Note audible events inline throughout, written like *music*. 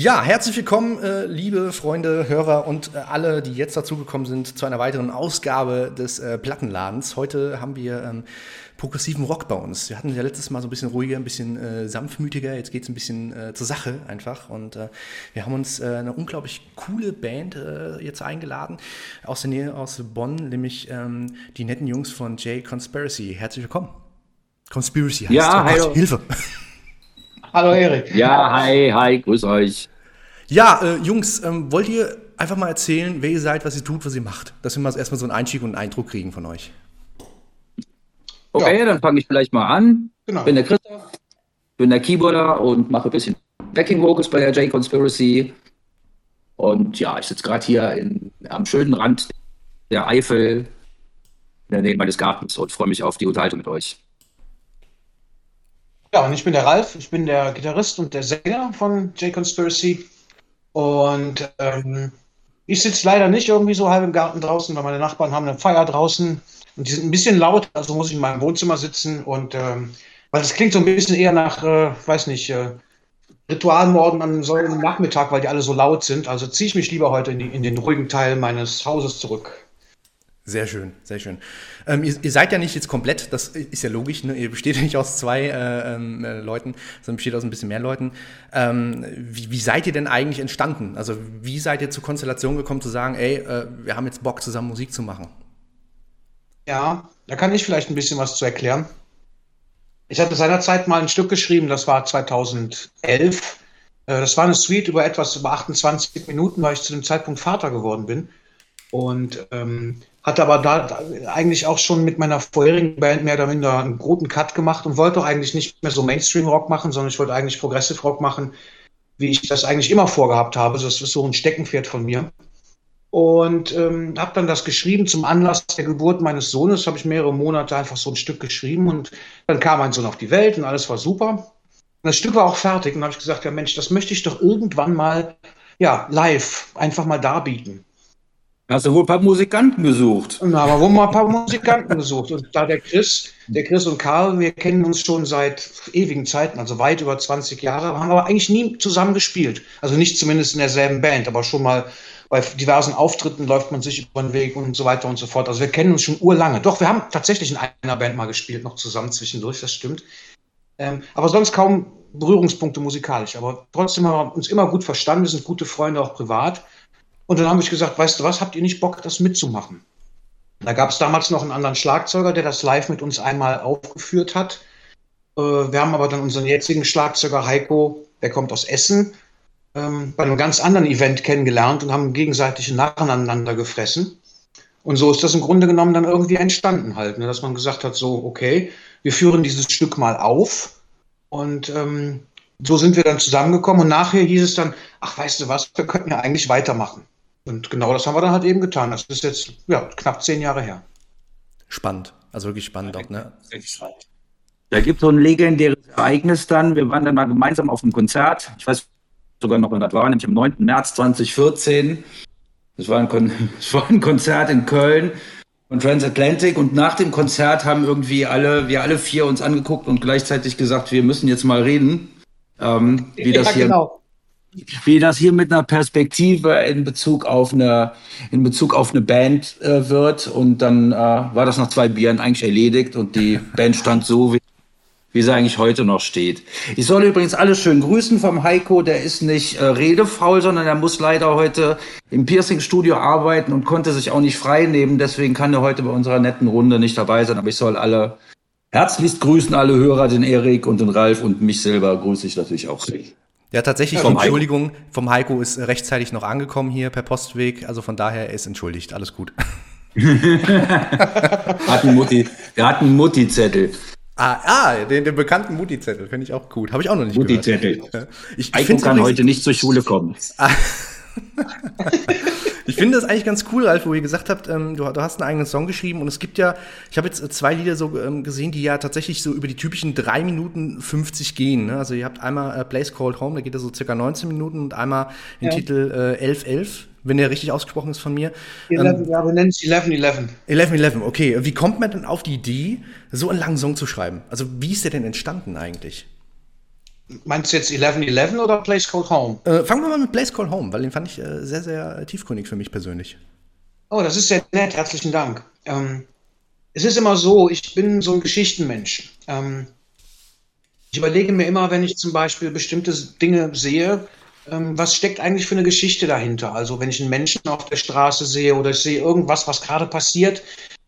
Ja, herzlich willkommen, äh, liebe Freunde, Hörer und äh, alle, die jetzt dazugekommen sind, zu einer weiteren Ausgabe des äh, Plattenladens. Heute haben wir ähm, progressiven Rock bei uns. Wir hatten ja letztes Mal so ein bisschen ruhiger, ein bisschen äh, sanftmütiger. Jetzt geht's ein bisschen äh, zur Sache einfach. Und äh, wir haben uns eine unglaublich coole Band jetzt eingeladen aus der Nähe aus Bonn, nämlich ähm, die netten Jungs von J Conspiracy. Herzlich willkommen. Conspiracy heißt Ja, oh Gott. Hilfe. Hallo Erik. Ja, hi, hi, grüß euch. Ja, äh, Jungs, ähm, wollt ihr einfach mal erzählen, wer ihr seid, was ihr tut, was ihr macht? Dass wir mal erstmal so einen Einstieg und einen Eindruck kriegen von euch. Okay, dann fange ich vielleicht mal an. Genau. Bin der Christoph, bin der Keyboarder und mache ein bisschen Backing Vocals bei der J Conspiracy. Und ja, ich sitze gerade hier in, am schönen Rand der Eifel in der Nähe meines Gartens und freue mich auf die Unterhaltung mit euch. Ja, und ich bin der Ralf, ich bin der Gitarrist und der Sänger von J Conspiracy. Und ähm, ich sitze leider nicht irgendwie so halb im Garten draußen, weil meine Nachbarn haben eine Feier draußen und die sind ein bisschen laut, also muss ich in meinem Wohnzimmer sitzen und ähm, weil das klingt so ein bisschen eher nach, äh, weiß nicht, äh, Ritualmorden am solchen Nachmittag, weil die alle so laut sind. Also ziehe ich mich lieber heute in, die, in den ruhigen Teil meines Hauses zurück. Sehr schön, sehr schön. Ähm, ihr, ihr seid ja nicht jetzt komplett, das ist ja logisch, ne? ihr besteht nicht aus zwei äh, ähm, äh, Leuten, sondern besteht aus ein bisschen mehr Leuten. Ähm, wie, wie seid ihr denn eigentlich entstanden? Also wie seid ihr zur Konstellation gekommen zu sagen, ey, äh, wir haben jetzt Bock zusammen Musik zu machen? Ja, da kann ich vielleicht ein bisschen was zu erklären. Ich hatte seinerzeit mal ein Stück geschrieben, das war 2011. Äh, Das war eine Suite über etwas über 28 Minuten, weil ich zu dem Zeitpunkt Vater geworden bin. Und ähm, hatte aber da eigentlich auch schon mit meiner vorherigen Band mehr oder minder einen guten Cut gemacht und wollte auch eigentlich nicht mehr so Mainstream-Rock machen, sondern ich wollte eigentlich Progressive Rock machen, wie ich das eigentlich immer vorgehabt habe. Das ist so ein Steckenpferd von mir. Und ähm, habe dann das geschrieben zum Anlass der Geburt meines Sohnes, habe ich mehrere Monate einfach so ein Stück geschrieben und dann kam mein Sohn auf die Welt und alles war super. Und das Stück war auch fertig und habe ich gesagt, ja Mensch, das möchte ich doch irgendwann mal, ja, live einfach mal darbieten. Hast du wohl ein paar Musikanten gesucht? Haben wir wohl mal ein paar Musikanten gesucht. Und da der Chris, der Chris und Karl, wir kennen uns schon seit ewigen Zeiten, also weit über 20 Jahre, haben aber eigentlich nie zusammen gespielt. Also nicht zumindest in derselben Band, aber schon mal bei diversen Auftritten läuft man sich über den Weg und so weiter und so fort. Also wir kennen uns schon urlange. Doch, wir haben tatsächlich in einer Band mal gespielt, noch zusammen zwischendurch, das stimmt. Ähm, aber sonst kaum Berührungspunkte musikalisch. Aber trotzdem haben wir uns immer gut verstanden. Wir sind gute Freunde, auch privat. Und dann habe ich gesagt, weißt du was, habt ihr nicht Bock, das mitzumachen? Da gab es damals noch einen anderen Schlagzeuger, der das live mit uns einmal aufgeführt hat. Äh, wir haben aber dann unseren jetzigen Schlagzeuger Heiko, der kommt aus Essen, ähm, bei einem ganz anderen Event kennengelernt und haben gegenseitig nacheinander gefressen. Und so ist das im Grunde genommen dann irgendwie entstanden halt, ne? dass man gesagt hat, so, okay, wir führen dieses Stück mal auf. Und ähm, so sind wir dann zusammengekommen und nachher hieß es dann, ach, weißt du was, wir könnten ja eigentlich weitermachen. Und genau das haben wir dann halt eben getan. Das ist jetzt ja, knapp zehn Jahre her. Spannend, also wirklich spannend auch, ne? Da gibt es so ein legendäres Ereignis dann. Wir waren dann mal gemeinsam auf einem Konzert. Ich weiß sogar noch, wann das war, nämlich am 9. März 2014. Das war ein, Kon *laughs* das war ein Konzert in Köln von Transatlantic und nach dem Konzert haben irgendwie alle, wir alle vier uns angeguckt und gleichzeitig gesagt, wir müssen jetzt mal reden, ähm, wie das hier genau. Wie das hier mit einer Perspektive in Bezug auf eine, in Bezug auf eine Band äh, wird. Und dann äh, war das nach zwei Bieren eigentlich erledigt und die *laughs* Band stand so, wie, wie sie eigentlich heute noch steht. Ich soll übrigens alle schön grüßen vom Heiko. Der ist nicht äh, redefaul, sondern er muss leider heute im Piercing-Studio arbeiten und konnte sich auch nicht frei nehmen. Deswegen kann er heute bei unserer netten Runde nicht dabei sein. Aber ich soll alle herzlichst grüßen, alle Hörer, den Erik und den Ralf und mich selber grüße ich natürlich auch. Ja, tatsächlich, Vom die Heiko. Entschuldigung vom Heiko ist rechtzeitig noch angekommen hier per Postweg. Also von daher er ist entschuldigt. Alles gut. *laughs* Hat einen Mutti, der hat einen Mutti-Zettel. Ah, ah den, den bekannten Mutti-Zettel finde ich auch gut. Habe ich auch noch nicht Mutti-Zettel. Ja. *laughs* Ich, ich Heiko kann heute nicht zur Schule kommen. *laughs* ich finde das eigentlich ganz cool, Ralf, wo ihr gesagt habt, ähm, du, du hast einen eigenen Song geschrieben und es gibt ja, ich habe jetzt äh, zwei Lieder so ähm, gesehen, die ja tatsächlich so über die typischen 3 Minuten 50 gehen. Ne? Also ihr habt einmal äh, Place Called Home, da geht er so circa 19 Minuten und einmal den Ja. Titel äh, 1111, wenn der richtig ausgesprochen ist von mir. Ähm, 11, ja, wir nennen es 11-11. 1111, okay. Wie kommt man denn auf die Idee, so einen langen Song zu schreiben? Also wie ist der denn entstanden eigentlich? Meinst du jetzt 1111 oder Place Called Home? Äh, fangen wir mal mit Place Called Home, weil den fand ich äh, sehr, sehr tiefgründig für mich persönlich. Oh, das ist sehr nett. Herzlichen Dank. Ähm, es ist immer so, ich bin so ein Geschichtenmensch. Ähm, ich überlege mir immer, wenn ich zum Beispiel bestimmte Dinge sehe, ähm, was steckt eigentlich für eine Geschichte dahinter? Also wenn ich einen Menschen auf der Straße sehe oder ich sehe irgendwas, was gerade passiert,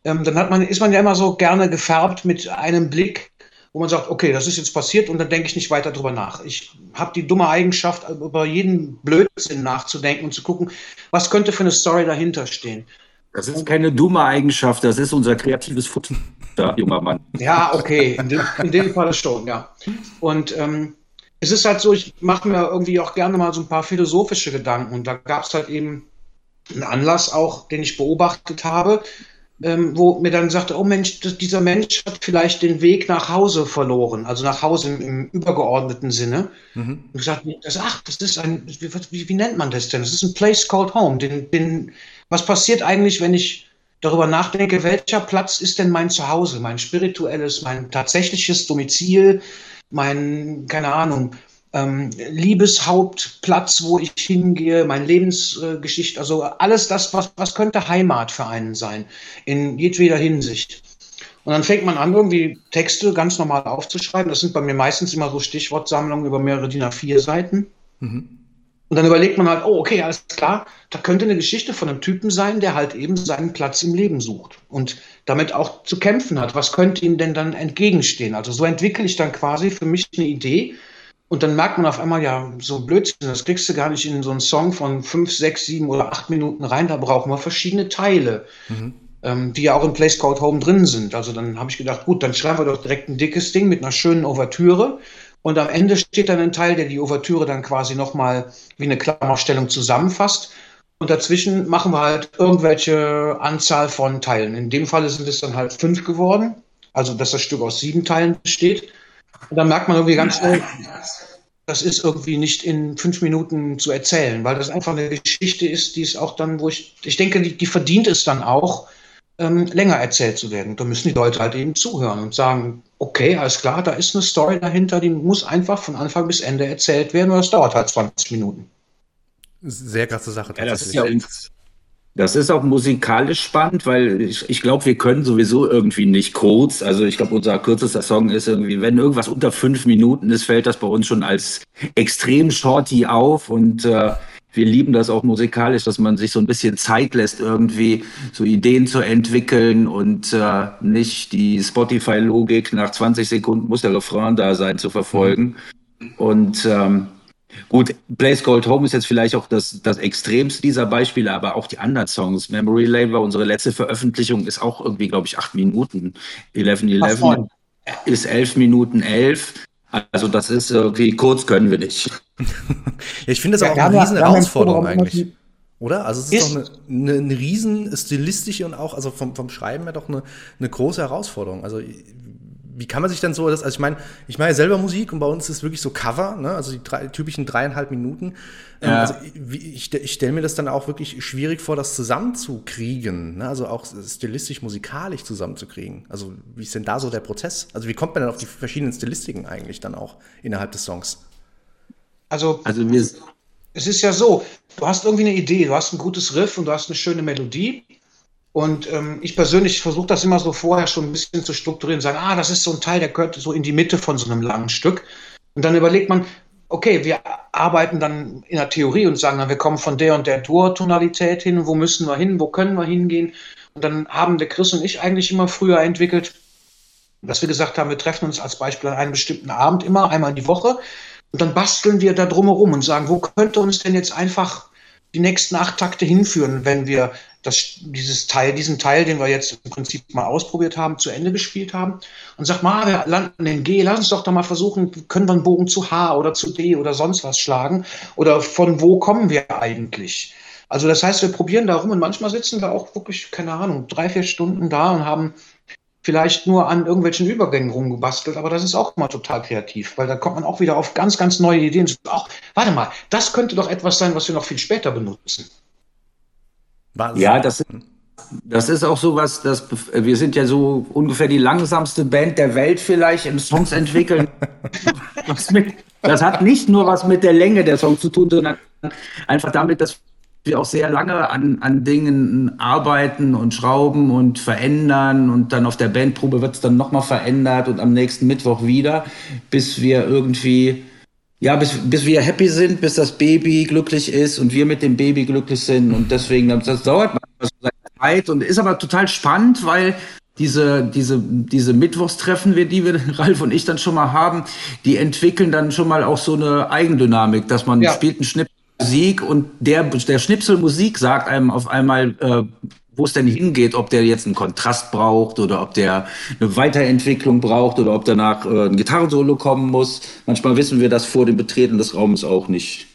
ähm, dann hat man, ist man ja immer so gerne gefärbt mit einem Blick, wo man sagt, okay, das ist jetzt passiert und dann denke ich nicht weiter drüber nach. Ich habe die dumme Eigenschaft, über jeden Blödsinn nachzudenken und zu gucken, was könnte für eine Story dahinter stehen. Das ist keine dumme Eigenschaft, das ist unser kreatives Futter, *laughs* junger Mann. Ja, okay, in dem, in dem Fall schon, ja. Und ähm, es ist halt so, ich mache mir irgendwie auch gerne mal so ein paar philosophische Gedanken und da gab es halt eben einen Anlass auch, den ich beobachtet habe, ähm, wo mir dann sagte, oh Mensch, dieser Mensch hat vielleicht den Weg nach Hause verloren, also nach Hause im, im übergeordneten Sinne. Mhm. Und gesagt, das, ach, das ist ein, wie, wie, nennt man das denn? Das ist ein Place called Home. Den, den, was passiert eigentlich, wenn ich darüber nachdenke, welcher Platz ist denn mein Zuhause, mein spirituelles, mein tatsächliches Domizil, mein, keine Ahnung, ähm, Liebeshauptplatz, wo ich hingehe, meine Lebensgeschichte, äh, also alles das, was, was könnte Heimat für einen sein, in jedweder Hinsicht. Und dann fängt man an, irgendwie Texte ganz normal aufzuschreiben. Das sind bei mir meistens immer so Stichwortsammlungen über mehrere DIN A4-Seiten. Mhm. Und dann überlegt man halt, oh, okay, alles klar, da könnte eine Geschichte von einem Typen sein, der halt eben seinen Platz im Leben sucht und damit auch zu kämpfen hat. Was könnte ihm denn dann entgegenstehen? Also so entwickle ich dann quasi für mich eine Idee, und dann merkt man auf einmal, ja, so Blödsinn, das kriegst du gar nicht in so einen Song von fünf, sechs, sieben oder acht Minuten rein. Da brauchen wir verschiedene Teile, mhm. ähm, die ja auch in Place Called Home drin sind. Also dann habe ich gedacht, gut, dann schreiben wir doch direkt ein dickes Ding mit einer schönen Ouvertüre. Und am Ende steht dann ein Teil, der die Ouvertüre dann quasi nochmal wie eine Klammerstellung zusammenfasst. Und dazwischen machen wir halt irgendwelche Anzahl von Teilen. In dem Fall sind es dann halt fünf geworden. Also, dass das Stück aus sieben Teilen besteht. Und dann merkt man irgendwie ganz schnell, das ist irgendwie nicht in fünf Minuten zu erzählen, weil das einfach eine Geschichte ist, die ist auch dann, wo ich, ich denke, die, die verdient es dann auch, ähm, länger erzählt zu werden. Da müssen die Leute halt eben zuhören und sagen, okay, alles klar, da ist eine Story dahinter, die muss einfach von Anfang bis Ende erzählt werden und das dauert halt 20 Minuten. Sehr krasse Sache. Ja, das ist ja das ist auch musikalisch spannend, weil ich, ich glaube, wir können sowieso irgendwie nicht kurz. Also ich glaube, unser kürzester Song ist irgendwie, wenn irgendwas unter fünf Minuten ist, fällt das bei uns schon als extrem shorty auf und äh, wir lieben das auch musikalisch, dass man sich so ein bisschen Zeit lässt, irgendwie so Ideen zu entwickeln und äh, nicht die Spotify-Logik nach 20 Sekunden muss der Refrain da sein zu verfolgen. Und ähm, Gut, Blaze Gold Home ist jetzt vielleicht auch das, das extremste dieser Beispiele, aber auch die anderen Songs. Memory Lane war unsere letzte Veröffentlichung, ist auch irgendwie, glaube ich, acht Minuten. 11.11 ist elf Minuten elf. Also das ist irgendwie, kurz können wir nicht. *laughs* ja, ich finde das ja, auch eine riesen Herausforderung eigentlich. Oder? Also es ist, ist doch eine, eine, eine riesen stilistische und auch, also vom, vom Schreiben her doch eine, eine große Herausforderung. Also wie kann man sich dann so, das, also ich meine, ich mache ja selber Musik und bei uns ist es wirklich so Cover, ne? also die drei, typischen dreieinhalb Minuten. Ähm, ja. Also ich, ich stelle mir das dann auch wirklich schwierig vor, das zusammenzukriegen, ne? also auch stilistisch, musikalisch zusammenzukriegen. Also wie ist denn da so der Prozess? Also wie kommt man dann auf die verschiedenen Stilistiken eigentlich dann auch innerhalb des Songs? Also, also wir es ist ja so, du hast irgendwie eine Idee, du hast ein gutes Riff und du hast eine schöne Melodie und ähm, ich persönlich versuche das immer so vorher schon ein bisschen zu strukturieren, sagen, ah, das ist so ein Teil, der gehört so in die Mitte von so einem langen Stück. Und dann überlegt man, okay, wir arbeiten dann in der Theorie und sagen dann, wir kommen von der und der Dur-Tonalität hin, wo müssen wir hin, wo können wir hingehen. Und dann haben der Chris und ich eigentlich immer früher entwickelt, dass wir gesagt haben, wir treffen uns als Beispiel an einem bestimmten Abend immer, einmal die Woche. Und dann basteln wir da drumherum und sagen, wo könnte uns denn jetzt einfach die nächsten acht Takte hinführen, wenn wir das, dieses Teil, diesen Teil, den wir jetzt im Prinzip mal ausprobiert haben, zu Ende gespielt haben und sagt, mal, wir landen in G, lass uns doch da mal versuchen, können wir einen Bogen zu H oder zu D oder sonst was schlagen oder von wo kommen wir eigentlich? Also das heißt, wir probieren da rum und manchmal sitzen wir auch wirklich, keine Ahnung, drei, vier Stunden da und haben vielleicht nur an irgendwelchen Übergängen rumgebastelt, aber das ist auch immer total kreativ, weil da kommt man auch wieder auf ganz, ganz neue Ideen. Ach, warte mal, das könnte doch etwas sein, was wir noch viel später benutzen. Was? Ja, das, das ist auch so was, dass wir sind ja so ungefähr die langsamste Band der Welt vielleicht im Songs entwickeln. *laughs* mit, Das hat nicht nur was mit der Länge der Songs zu tun, sondern einfach damit, dass wir auch sehr lange an, an Dingen arbeiten und schrauben und verändern und dann auf der Bandprobe wird es dann nochmal verändert und am nächsten Mittwoch wieder, bis wir irgendwie, ja, bis, bis wir happy sind, bis das Baby glücklich ist und wir mit dem Baby glücklich sind und deswegen, das dauert manchmal so seine Zeit und ist aber total spannend, weil diese, diese, diese Mittwochstreffen, die wir, *laughs* Ralf und ich dann schon mal haben, die entwickeln dann schon mal auch so eine Eigendynamik, dass man ja. spielt einen Schnipp Musik und der, der Schnipsel Musik sagt einem auf einmal, äh, wo es denn hingeht, ob der jetzt einen Kontrast braucht oder ob der eine Weiterentwicklung braucht oder ob danach äh, ein Gitarrensolo kommen muss. Manchmal wissen wir das vor dem Betreten des Raumes auch nicht.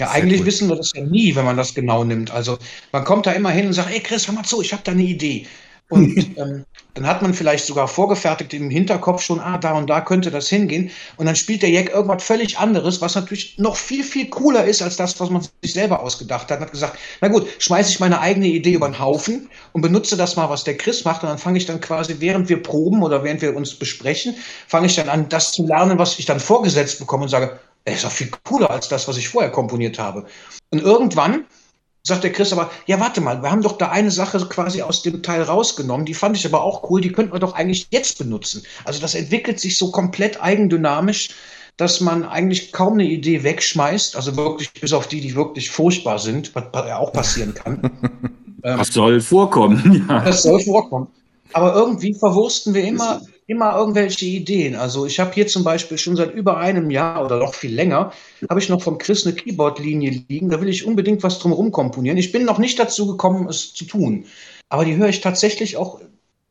Ja, eigentlich wissen wir das ja nie, wenn man das genau nimmt. Also man kommt da immer hin und sagt, ey Chris, hör mal zu, ich habe da eine Idee. Und *laughs* ähm, dann hat man vielleicht sogar vorgefertigt im Hinterkopf schon, ah, da und da könnte das hingehen. Und dann spielt der Jack irgendwas völlig anderes, was natürlich noch viel, viel cooler ist als das, was man sich selber ausgedacht hat. Und hat gesagt, na gut, schmeiße ich meine eigene Idee über den Haufen und benutze das mal, was der Chris macht. Und dann fange ich dann quasi, während wir proben oder während wir uns besprechen, fange ich dann an, das zu lernen, was ich dann vorgesetzt bekomme und sage, ey, ist doch viel cooler als das, was ich vorher komponiert habe. Und irgendwann sagt der Chris aber, ja, warte mal, wir haben doch da eine Sache quasi aus dem Teil rausgenommen, die fand ich aber auch cool, die könnten wir doch eigentlich jetzt benutzen. Also das entwickelt sich so komplett eigendynamisch, dass man eigentlich kaum eine Idee wegschmeißt, also wirklich bis auf die, die wirklich furchtbar sind, was ja auch passieren kann. *laughs* Das soll vorkommen. *laughs* Ja. Das soll vorkommen. Aber irgendwie verwursten wir immer immer irgendwelche Ideen. Also ich habe hier zum Beispiel schon seit über einem Jahr oder noch viel länger, habe ich noch von Chris eine Keyboard-Linie liegen. Da will ich unbedingt was drumherum komponieren. Ich bin noch nicht dazu gekommen, es zu tun. Aber die höre ich tatsächlich auch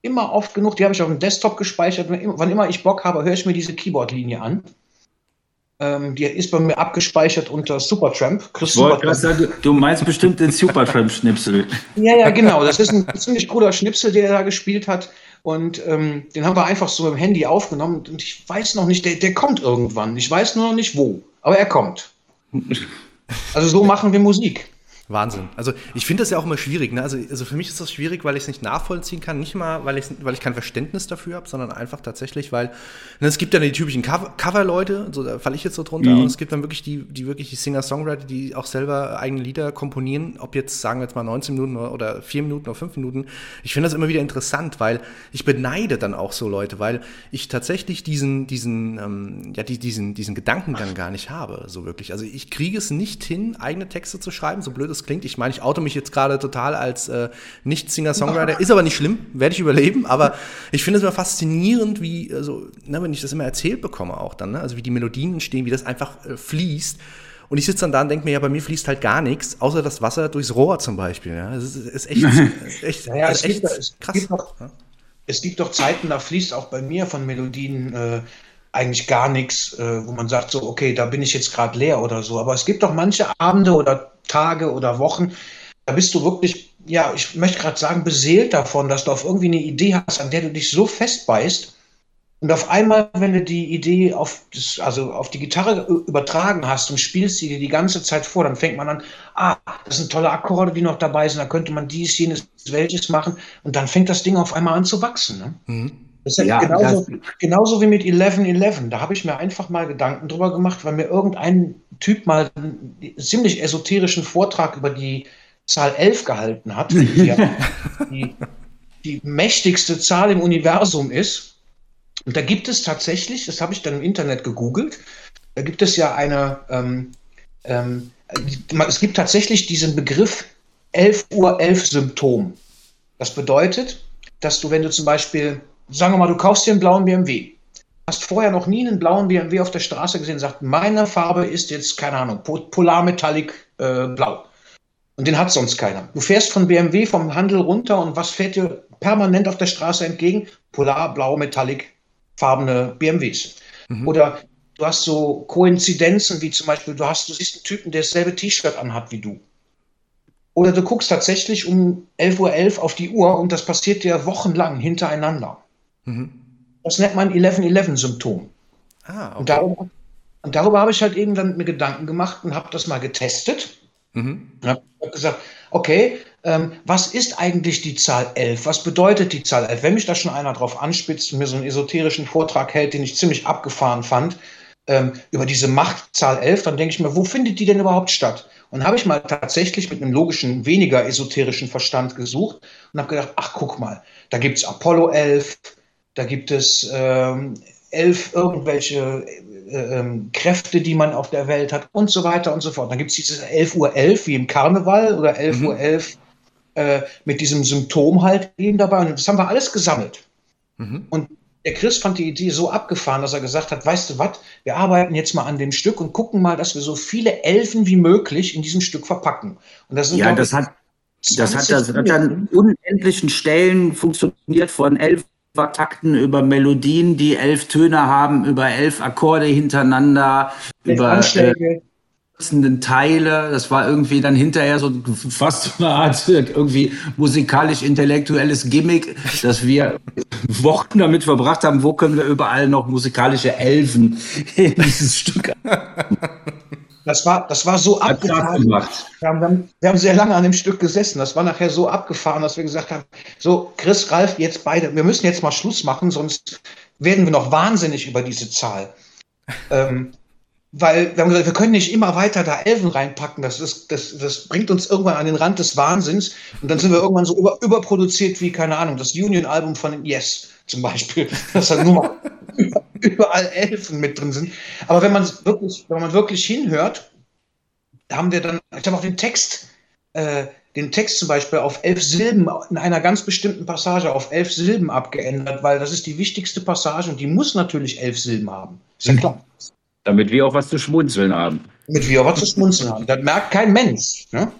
immer oft genug. Die habe ich auf dem Desktop gespeichert. Wann immer ich Bock habe, höre ich mir diese Keyboard-Linie an. Ähm, die ist bei mir abgespeichert unter Supertramp. Chris Supertramp. Sagen, du meinst bestimmt den Supertramp-Schnipsel. ja, ja, genau. Das ist ein ziemlich cooler Schnipsel, der er da gespielt hat. Und ähm, den haben wir einfach so im Handy aufgenommen. Und ich weiß noch nicht, der, der kommt irgendwann. Ich weiß nur noch nicht wo. Aber er kommt. *laughs* Also so machen wir Musik. Wahnsinn. Also ich finde das ja auch immer schwierig. Ne? Also, also für mich ist das schwierig, weil ich es nicht nachvollziehen kann. Nicht mal, weil ich, weil ich kein Verständnis dafür habe, sondern einfach tatsächlich, weil ne, es gibt ja die typischen Cover-Leute, so, da falle ich jetzt so drunter, mhm. und es gibt dann wirklich die, die wirklich die Singer-Songwriter, die auch selber eigene Lieder komponieren, ob jetzt, sagen wir jetzt mal 19 Minuten oder 4 Minuten oder 5 Minuten. Ich finde das immer wieder interessant, weil ich beneide dann auch so Leute, weil ich tatsächlich diesen, diesen, ähm, ja, die, diesen, diesen Gedankengang gar nicht habe, so wirklich. Also ich kriege es nicht hin, eigene Texte zu schreiben, so blöd es klingt. Ich meine, ich auto mich jetzt gerade total als äh, Nicht-Singer-Songwriter. Ist aber nicht schlimm, werde ich überleben. Aber ich finde es immer faszinierend, wie, also, ne, wenn ich das immer erzählt bekomme auch dann, ne? also wie die Melodien entstehen, wie das einfach äh, fließt. Und ich sitze dann da und denke mir, ja, bei mir fließt halt gar nichts, außer das Wasser durchs Rohr zum Beispiel. Ja? Das ist, ist echt, *laughs* echt, ja, es echt gibt, es krass. Gibt doch, ja? Es gibt doch Zeiten, da fließt auch bei mir von Melodien äh, eigentlich gar nichts, äh, wo man sagt so, okay, da bin ich jetzt gerade leer oder so. Aber es gibt doch manche Abende oder Tage oder Wochen, da bist du wirklich, ja, ich möchte gerade sagen, beseelt davon, dass du auf irgendwie eine Idee hast, an der du dich so festbeißt. Und auf einmal, wenn du die Idee auf, das, also auf die Gitarre übertragen hast und spielst sie dir die ganze Zeit vor, dann fängt man an, ah, das sind tolle Akkorde, die noch dabei sind, da könnte man dies, jenes, welches machen. Und dann fängt das Ding auf einmal an zu wachsen. Ne? Mhm. Das ist ja, genauso, genauso, wie mit 1111. Da habe ich mir einfach mal Gedanken drüber gemacht, weil mir irgendein Typ mal einen ziemlich esoterischen Vortrag über die Zahl 11 gehalten hat, die, *laughs* die, die mächtigste Zahl im Universum ist. Und da gibt es tatsächlich, das habe ich dann im Internet gegoogelt, da gibt es ja eine, ähm, ähm, es gibt tatsächlich diesen Begriff 11 Uhr 11 Symptom. Das bedeutet, dass du, wenn du zum Beispiel sagen wir mal, du kaufst dir einen blauen BMW. Hast vorher noch nie einen blauen BMW auf der Straße gesehen, sagt, meine Farbe ist jetzt, keine Ahnung, Polarmetallic äh, blau. Und den hat sonst keiner. Du fährst von BMW vom Handel runter und was fährt dir permanent auf der Straße entgegen? Polar, blau, Metallic, farbene BMWs. Mhm. Oder du hast so Koinzidenzen, wie zum Beispiel, du hast, du siehst einen Typen, der dasselbe T-Shirt anhat wie du. Oder du guckst tatsächlich um 11.11 Uhr auf die Uhr und das passiert dir wochenlang hintereinander. Mhm. Das nennt man 11-11-Symptom. Ah, okay. und, darüber, und darüber habe ich halt eben dann mir Gedanken gemacht und habe das mal getestet. Mhm. Und habe gesagt, okay, ähm, was ist eigentlich die Zahl 11? Was bedeutet die Zahl 11? Wenn mich da schon einer drauf anspitzt und mir so einen esoterischen Vortrag hält, den ich ziemlich abgefahren fand, ähm, über diese Machtzahl 11, dann denke ich mir, wo findet die denn überhaupt statt? Und habe ich mal tatsächlich mit einem logischen, weniger esoterischen Verstand gesucht und habe gedacht, ach guck mal, da gibt es Apollo 11, da gibt es ähm, elf irgendwelche äh, ähm, Kräfte, die man auf der Welt hat und so weiter und so fort. Dann gibt es dieses 11 Uhr 11 wie im Karneval oder 11 mhm. Uhr 11 äh, mit diesem Symptom halt eben dabei. Und das haben wir alles gesammelt. Mhm. Und der Chris fand die Idee so abgefahren, dass er gesagt hat, weißt du was, wir arbeiten jetzt mal an dem Stück und gucken mal, dass wir so viele Elfen wie möglich in diesem Stück verpacken. Und das sind, ja, das hat, das hat, das hat an unendlichen Stellen funktioniert, von elf Takten über Melodien, die elf Töne haben, über elf Akkorde hintereinander, elf über Anschläge. Äh, Teile. Das war irgendwie dann hinterher so fast so eine Art irgendwie musikalisch-intellektuelles Gimmick, dass wir Wochen damit verbracht haben, wo können wir überall noch musikalische Elfen in dieses Stück *laughs* das war, das war so abgefahren. Wir haben, wir haben sehr lange an dem Stück gesessen. Das war nachher so abgefahren, dass wir gesagt haben, so Chris, Ralf, jetzt beide, wir müssen jetzt mal Schluss machen, sonst werden wir noch wahnsinnig über diese Zahl. ähm, weil wir haben gesagt, wir können nicht immer weiter da Elfen reinpacken. Das, ist, das, das bringt uns irgendwann an den Rand des Wahnsinns. Und dann sind wir irgendwann so über, überproduziert wie, keine Ahnung, das Union-Album von Yes zum Beispiel. Dass da nur *laughs* überall Elfen mit drin sind. Aber wenn man wirklich, wenn man wirklich hinhört, haben wir dann, ich habe auch den Text, äh, den Text zum Beispiel auf elf Silben in einer ganz bestimmten Passage auf elf Silben abgeändert, weil das ist die wichtigste Passage und die muss natürlich elf Silben haben. Ist ja mhm. klar. Damit wir auch was zu schmunzeln haben. Damit wir auch was zu schmunzeln haben. Das merkt kein Mensch. Ne?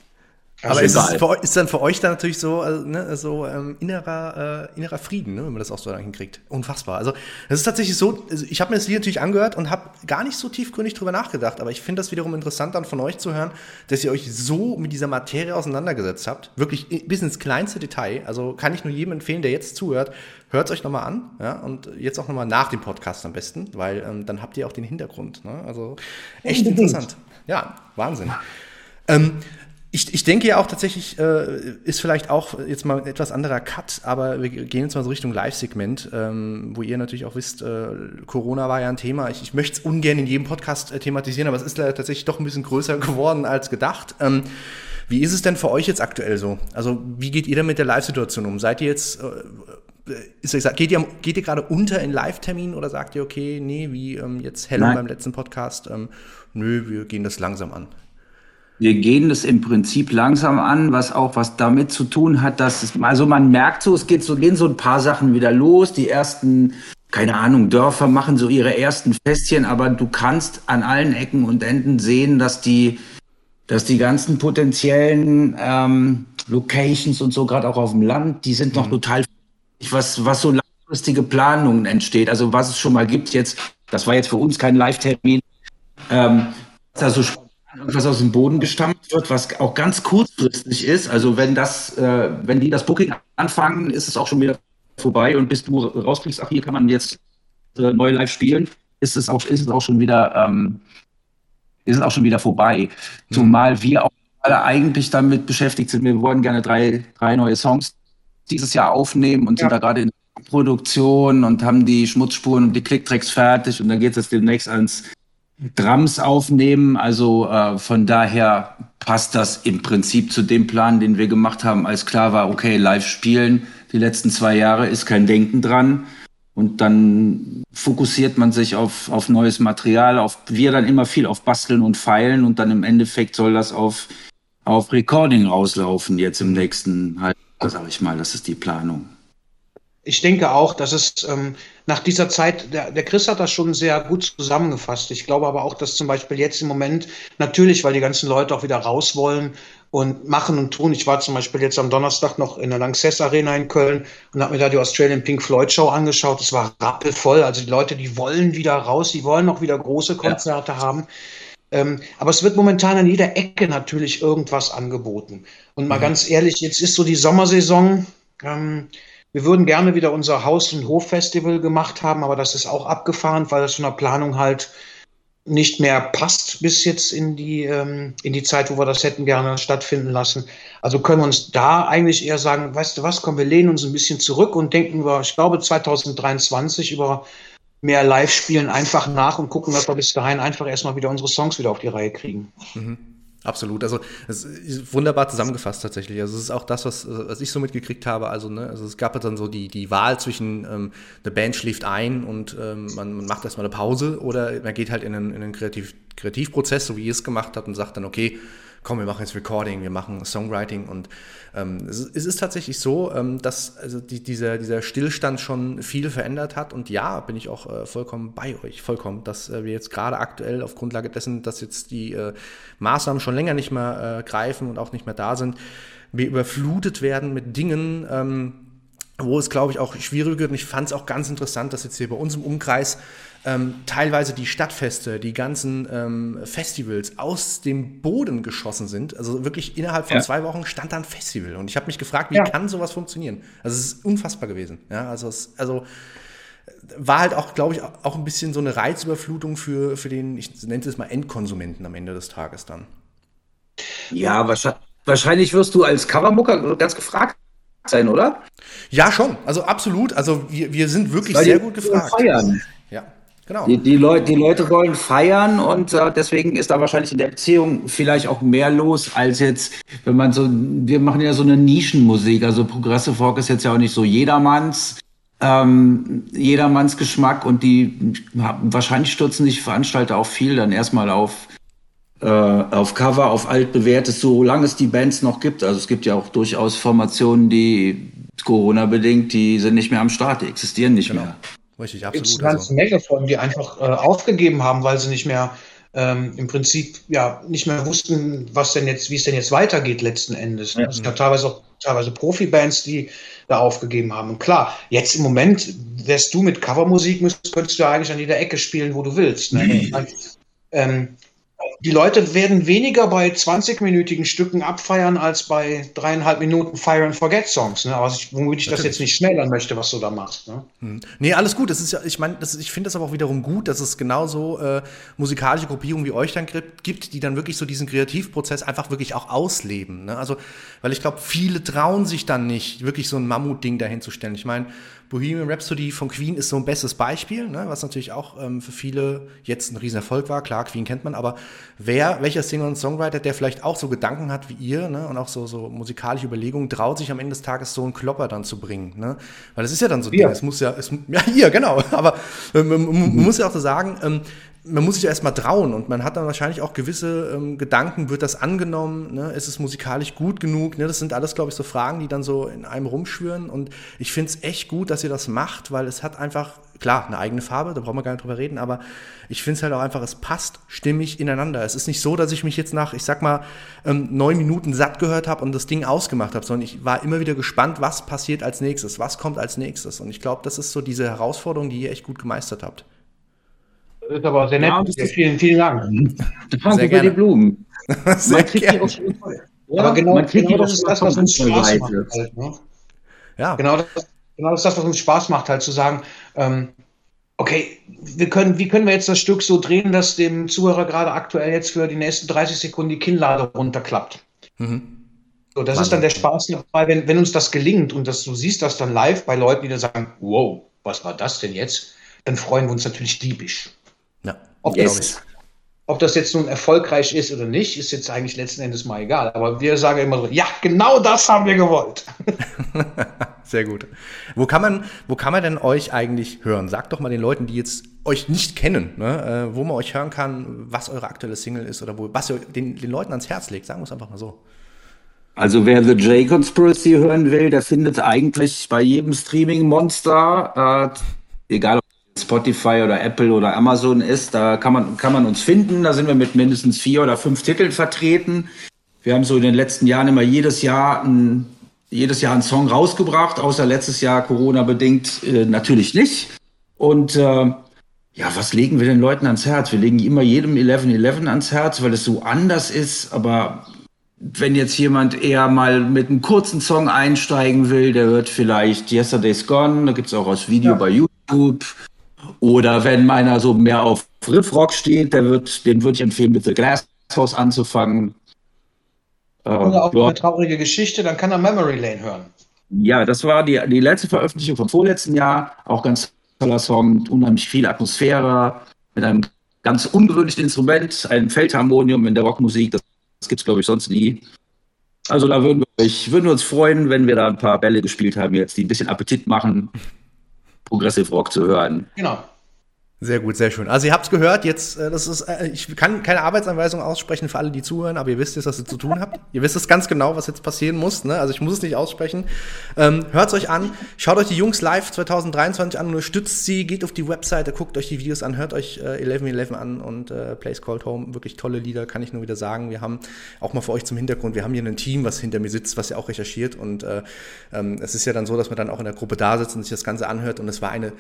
Aber ist, es für, ist dann für euch dann natürlich so, also, ne, so ähm, innerer, äh, innerer Frieden, ne, wenn man das auch so hinkriegt. Unfassbar. Also es ist tatsächlich so, also, ich habe mir das Lied natürlich angehört und habe gar nicht so tiefgründig drüber nachgedacht, aber ich finde das wiederum interessant dann von euch zu hören, dass ihr euch so mit dieser Materie auseinandergesetzt habt. Wirklich bis ins kleinste Detail. Also kann ich nur jedem empfehlen, der jetzt zuhört, hört es euch nochmal an. Ja, und jetzt auch nochmal nach dem Podcast am besten, weil ähm, dann habt ihr auch den Hintergrund. Ne? Also echt interessant. Ja, Wahnsinn. Ähm, ich, ich denke ja auch tatsächlich, äh, ist vielleicht auch jetzt mal ein etwas anderer Cut, aber wir gehen jetzt mal so Richtung Live-Segment, ähm, wo ihr natürlich auch wisst, äh, Corona war ja ein Thema. Ich, ich möchte es ungern in jedem Podcast äh, thematisieren, aber es ist leider tatsächlich doch ein bisschen größer *laughs* geworden als gedacht. Ähm, wie ist es denn für euch jetzt aktuell so? Also, wie geht ihr denn mit der Live-Situation um? Seid ihr jetzt, äh, ist, geht ihr, geht ihr gerade unter in Live-Terminen oder sagt ihr, okay, nee, wie ähm, jetzt Helen beim letzten Podcast, ähm, nö, wir gehen das langsam an? Wir gehen das im Prinzip langsam an, was auch was damit zu tun hat, dass es, also man merkt so, es geht so, gehen so ein paar Sachen wieder los. Die ersten, keine Ahnung, Dörfer machen so ihre ersten Festchen, aber du kannst an allen Ecken und Enden sehen, dass die, dass die ganzen potenziellen ähm, Locations und so, gerade auch auf dem Land, die sind noch mhm. total, was, was so langfristige Planungen entsteht. Also was es schon mal gibt jetzt, das war jetzt für uns kein Live-Termin, ähm, also irgendwas aus dem Boden gestampft wird, was auch ganz kurzfristig ist. Also wenn das, äh, wenn die das Booking anfangen, ist es auch schon wieder vorbei und bis du rauskriegst, ach hier kann man jetzt äh, neu live spielen, ist es auch, ist es auch schon wieder, ähm, ist es auch schon wieder vorbei. Mhm. Zumal wir auch alle eigentlich damit beschäftigt sind. Wir wollen gerne drei, drei neue Songs dieses Jahr aufnehmen und ja. sind da gerade in Produktion und haben die Schmutzspuren und die Clicktracks fertig und dann geht es demnächst ans Drums aufnehmen. Also äh, von daher passt das im Prinzip zu dem Plan, den wir gemacht haben, als klar war, okay, live spielen die letzten zwei Jahre ist kein Denken dran. Und dann fokussiert man sich auf, auf neues Material, auf wir dann immer viel auf Basteln und Feilen und dann im Endeffekt soll das auf, auf Recording rauslaufen jetzt im nächsten Halbjahr, sag ich mal. Das ist die Planung. Ich denke auch, dass es ähm, nach dieser Zeit, der, der Chris hat das schon sehr gut zusammengefasst. Ich glaube aber auch, dass zum Beispiel jetzt im Moment, natürlich, weil die ganzen Leute auch wieder raus wollen und machen und tun. Ich war zum Beispiel jetzt am Donnerstag noch in der Lanxess Arena in Köln und habe mir da die Australian Pink Floyd Show angeschaut. Es war rappelvoll. Also die Leute, die wollen wieder raus, die wollen auch wieder große Konzerte ja. haben. Ähm, aber es wird momentan an jeder Ecke natürlich irgendwas angeboten. Und mal mhm. ganz ehrlich, jetzt ist so die Sommersaison. Ähm, wir würden gerne wieder unser Haus- und Hoffestival gemacht haben, aber das ist auch abgefahren, weil das von der Planung halt nicht mehr passt bis jetzt in die, ähm, in die Zeit, wo wir das hätten gerne stattfinden lassen. Also können wir uns da eigentlich eher sagen, weißt du was, komm, wir lehnen uns ein bisschen zurück und denken über, ich glaube, 2023 über mehr live spielen einfach nach und gucken, dass wir bis dahin einfach erstmal wieder unsere Songs wieder auf die Reihe kriegen. Mhm. Absolut. Also es ist wunderbar zusammengefasst tatsächlich. Also es ist auch das, was, was ich so mitgekriegt habe. Also, ne, also es gab dann so die, die Wahl zwischen ähm, eine Band schläft ein und ähm, man, macht erstmal eine Pause oder man geht halt in einen, in einen Kreativ, Kreativprozess, so wie ihr es gemacht habt und sagt dann, okay, komm, wir machen jetzt Recording, wir machen Songwriting und ähm, es, es, ist tatsächlich so, ähm, dass also die, dieser, dieser Stillstand schon viel verändert hat und ja, bin ich auch äh, vollkommen bei euch, vollkommen, dass äh, wir jetzt gerade aktuell auf Grundlage dessen, dass jetzt die äh, Maßnahmen schon länger nicht mehr äh, greifen und auch nicht mehr da sind, wir überflutet werden mit Dingen, ähm, wo es, glaube ich, auch schwierig wird. Und ich fand es auch ganz interessant, dass jetzt hier bei uns im Umkreis ähm, teilweise die Stadtfeste, die ganzen ähm, Festivals aus dem Boden geschossen sind. Also wirklich innerhalb von ja. zwei Wochen stand da ein Festival. Und ich habe mich gefragt, wie ja. kann sowas funktionieren? Also es ist unfassbar gewesen. Ja, also, es, also war halt auch, glaube ich, auch ein bisschen so eine Reizüberflutung für, für den, ich nenne es mal Endkonsumenten am Ende des Tages dann. Ja, wahrscheinlich, wahrscheinlich wirst du als Covermucker ganz gefragt sein, oder? Ja, schon. Also absolut. Also wir, wir sind wirklich Weil sehr gut gefragt. Feiern. Genau. Die, die, Leute, die Leute wollen feiern und äh, deswegen ist da wahrscheinlich in der Beziehung vielleicht auch mehr los als jetzt, wenn man so, wir machen ja so eine Nischenmusik, also Progressive Rock ist jetzt ja auch nicht so jedermanns, ähm, jedermanns Geschmack und die wahrscheinlich stürzen sich Veranstalter auch viel dann erstmal auf äh, auf Cover, auf altbewährtes, solange es die Bands noch gibt. Also es gibt ja auch durchaus Formationen, die Corona-bedingt, die sind nicht mehr am Start, die existieren nicht genau. mehr. Richtig, absolut. Es gibt eine ganze also. Menge von, die einfach äh, aufgegeben haben, weil sie nicht mehr ähm, im Prinzip ja nicht mehr wussten, was denn jetzt, wie es denn jetzt weitergeht letzten Endes. Ja. Es gab teilweise auch teilweise Profibands, die da aufgegeben haben. Und klar, jetzt im Moment wärst du mit Covermusik, könntest du ja eigentlich an jeder Ecke spielen, wo du willst. Ne? Mhm. Ähm, die Leute werden weniger bei 20-minütigen Stücken abfeiern als bei dreieinhalb Minuten Fire and Forget Songs. Ne? Aber ich, womit ich Natürlich. das jetzt nicht schmälern möchte, was du da machst. Ne? Hm. Nee, alles gut. Das ist ja, ich meine, ich finde das aber auch wiederum gut, dass es genauso äh, musikalische Gruppierungen wie euch dann gibt, die dann wirklich so diesen Kreativprozess einfach wirklich auch ausleben. Ne? Also, weil ich glaube, viele trauen sich dann nicht, wirklich so ein Mammutding dahin zu stellen. Ich meine, Bohemian Rhapsody von Queen ist so ein bestes Beispiel, ne, was natürlich auch ähm, für viele jetzt ein Riesenerfolg war. Klar, Queen kennt man, aber wer, welcher Singer und Songwriter, der vielleicht auch so Gedanken hat wie ihr ne, und auch so, so musikalische Überlegungen, traut sich am Ende des Tages so einen Klopper dann zu bringen. Ne? Weil das ist ja dann so, ja. Ding, es muss ja, es, *laughs* ja, hier, genau, aber ähm, man, man muss ja auch so sagen, ähm, man muss sich ja erstmal trauen und man hat dann wahrscheinlich auch gewisse ähm, Gedanken, wird das angenommen, ne? ist es musikalisch gut genug, ne? das sind alles, glaube ich, so Fragen, die dann so in einem rumschwören und ich finde es echt gut, dass ihr das macht, weil es hat einfach, klar, eine eigene Farbe, da brauchen wir gar nicht drüber reden, aber ich finde es halt auch einfach, es passt stimmig ineinander. Es ist nicht so, dass ich mich jetzt nach, ich sag mal, ähm, neun Minuten satt gehört habe und das Ding ausgemacht habe, sondern ich war immer wieder gespannt, was passiert als nächstes, was kommt als nächstes und ich glaube, das ist so diese Herausforderung, die ihr echt gut gemeistert habt. Das ist aber sehr nett. Ja, vielen, vielen Dank. Danke sehr für *laughs* die Blumen. sehr gerne. Ja, aber genau, genau das ist das, was uns Spaß macht. Halt, ne? Ja. Genau das, genau das ist das, was uns Spaß macht, halt zu sagen, ähm, okay, wir können, wie können wir jetzt das Stück so drehen, dass dem Zuhörer gerade aktuell jetzt für die nächsten 30 Sekunden die Kinnlade runterklappt. Mhm. So, das Mann. ist dann der Spaß dabei, wenn, wenn uns das gelingt und dass du siehst das dann live bei Leuten, die dann sagen, wow, was war das denn jetzt? Dann freuen wir uns natürlich diebisch. Ob, yes. das, ob das jetzt nun erfolgreich ist oder nicht, ist jetzt eigentlich letzten Endes mal egal. Aber wir sagen immer so, ja, genau das haben wir gewollt. *laughs* Sehr gut. Wo kann man, wo kann man denn euch eigentlich hören? Sagt doch mal den Leuten, die jetzt euch nicht kennen, ne, äh, wo man euch hören kann, was eure aktuelle Single ist oder wo, was ihr den, den Leuten ans Herz legt. Sagen wir es einfach mal so. Also wer The J Conspiracy hören will, der findet eigentlich bei jedem Streaming-Monster, äh, egal ob Spotify oder Apple oder Amazon ist, da kann man, kann man uns finden. Da sind wir mit mindestens vier oder fünf Titeln vertreten. Wir haben so in den letzten Jahren immer jedes Jahr ein, jedes Jahr einen Song rausgebracht, außer letztes Jahr Corona-bedingt äh, natürlich nicht. Und äh, ja, was legen wir den Leuten ans Herz? Wir legen immer jedem 11-11 ans Herz, weil es so anders ist. Aber wenn jetzt jemand eher mal mit einem kurzen Song einsteigen will, der hört vielleicht Yesterday's Gone, da gibt's auch als Video ja. bei YouTube. Oder wenn meiner so mehr auf Riffrock steht, der wird, den würde ich empfehlen, mit The Glass House anzufangen. Äh, Oder auch eine traurige Geschichte, dann kann er Memory Lane hören. Ja, das war die, die letzte Veröffentlichung vom vorletzten Jahr, auch ganz toller Song, unheimlich viel Atmosphäre, mit einem ganz ungewöhnlichen Instrument, einem Feldharmonium in der Rockmusik. Das, das gibt es, glaube ich, sonst nie. Also da würden wir, ich, würden wir uns freuen, wenn wir da ein paar Bälle gespielt haben jetzt, die ein bisschen Appetit machen, Progressive Rock zu hören. Genau. Sehr gut, sehr schön. Also ihr habt es gehört, jetzt, äh, das ist, äh, ich kann keine Arbeitsanweisung aussprechen für alle, die zuhören, aber ihr wisst jetzt, was ihr zu tun habt. ihr wisst es ganz genau, was jetzt passieren muss. Ne? Also ich muss es nicht aussprechen. Ähm, Hört es euch an, schaut euch die Jungs live 2023 an, unterstützt sie, geht auf die Webseite, guckt euch die Videos an, hört euch äh, 1111 an und äh, Place Called Home. Wirklich tolle Lieder, kann ich nur wieder sagen. Wir haben auch mal für euch zum Hintergrund, wir haben hier ein Team, was hinter mir sitzt, was ja auch recherchiert und äh, ähm, es ist ja dann so, dass man dann auch in der Gruppe da sitzt und sich das Ganze anhört und es war eine,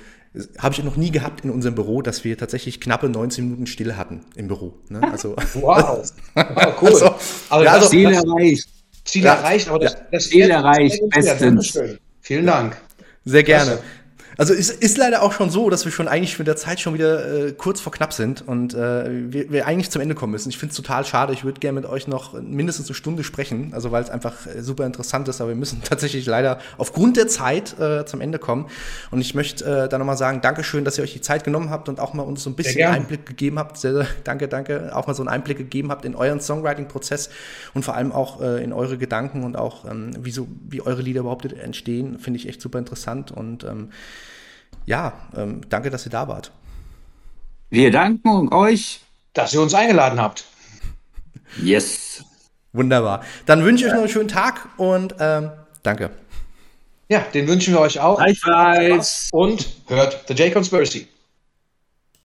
habe ich noch nie gehabt in unserem Büro, dass wir tatsächlich tatsächlich knappe 19 Minuten still hatten im Büro. Ne? *laughs* Also, wow. wow, *laughs* cool. Also, aber ja, also, Ziel erreicht. Ziel ja, erreicht, aber das, ja. das Ziel erreicht. Bestens. Vielen Dank. Sehr gerne. Also es ist leider auch schon so, dass wir schon eigentlich mit der Zeit schon wieder äh, kurz vor knapp sind und äh, wir, wir eigentlich zum Ende kommen müssen. Ich finde es total schade. Ich würde gerne mit euch noch mindestens eine Stunde sprechen, also weil es einfach äh, super interessant ist, aber wir müssen *laughs* tatsächlich leider aufgrund der Zeit äh, zum Ende kommen. Und ich möchte äh, da nochmal sagen, Dankeschön, dass ihr euch die Zeit genommen habt und auch mal uns so ein bisschen Einblick gegeben habt. Sehr, sehr, danke, danke. Auch mal so einen Einblick gegeben habt in euren Songwriting-Prozess und vor allem auch äh, in eure Gedanken und auch ähm, wie, so, wie eure Lieder überhaupt entstehen. Finde ich echt super interessant und ähm, ja, ähm, danke, dass ihr da wart. Wir danken euch, dass ihr uns eingeladen habt. Yes. Wunderbar. Dann wünsche ich euch noch einen schönen Tag und ähm, danke. Ja, den wünschen wir euch auch. Gleichfalls. Und hört The J Conspiracy.